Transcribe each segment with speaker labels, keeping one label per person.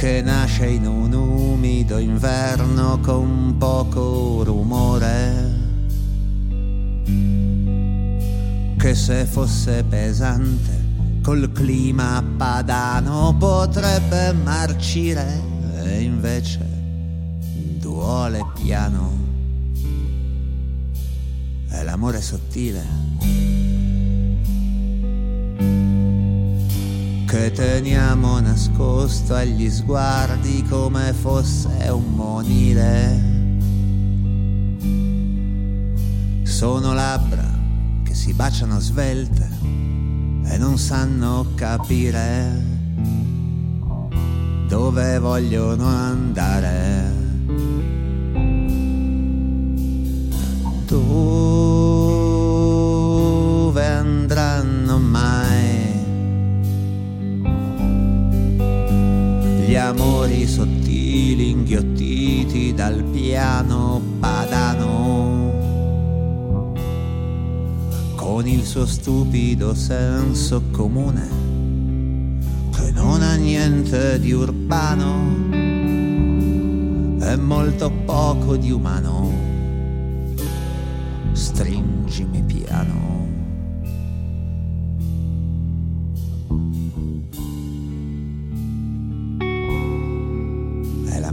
Speaker 1: che nasce in un umido inverno con poco rumore, che se fosse pesante col clima padano potrebbe marcire e invece duole piano. È l'amore sottile. che teniamo nascosto agli sguardi come fosse un monile. Sono labbra che si baciano svelte e non sanno capire dove vogliono andare. Dove gli amori sottili inghiottiti dal piano padano, con il suo stupido senso comune, che non ha niente di urbano e molto poco di umano. Stringimi piano.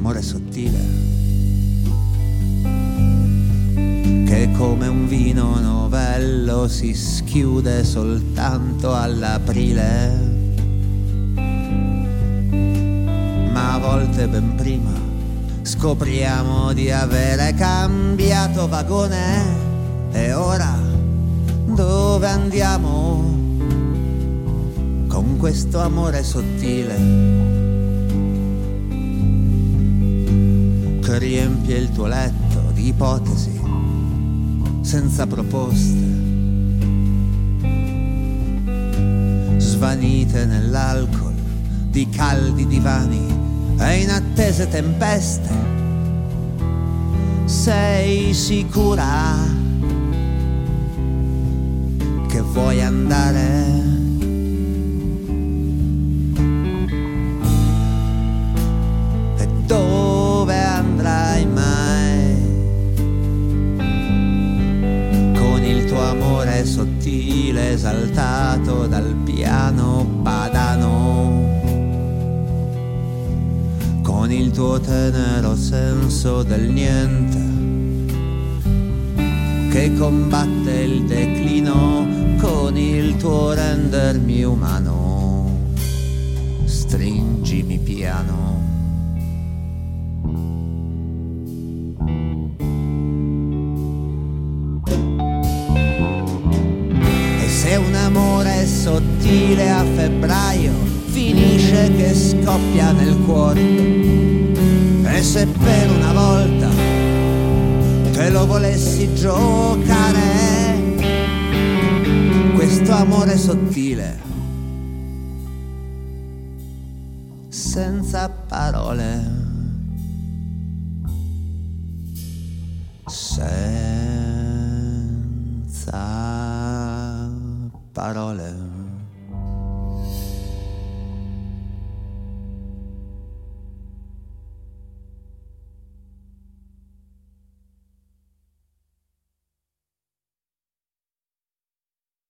Speaker 1: L'amore sottile, che come un vino novello si schiude soltanto all'aprile, ma a volte ben prima scopriamo di avere cambiato vagone e ora dove andiamo con questo amore sottile? Riempie il tuo letto di ipotesi senza proposte, svanite nell'alcol di caldi divani e inattese tempeste. Sei sicura che vuoi andare? Sottile esaltato dal piano padano. Con il tuo tenero senso del niente che combatte il declino con il tuo rendermi umano. Stringimi piano sottile a febbraio finisce che scoppia nel cuore. E se per una volta te lo volessi giocare, questo amore sottile, senza parole. Parole.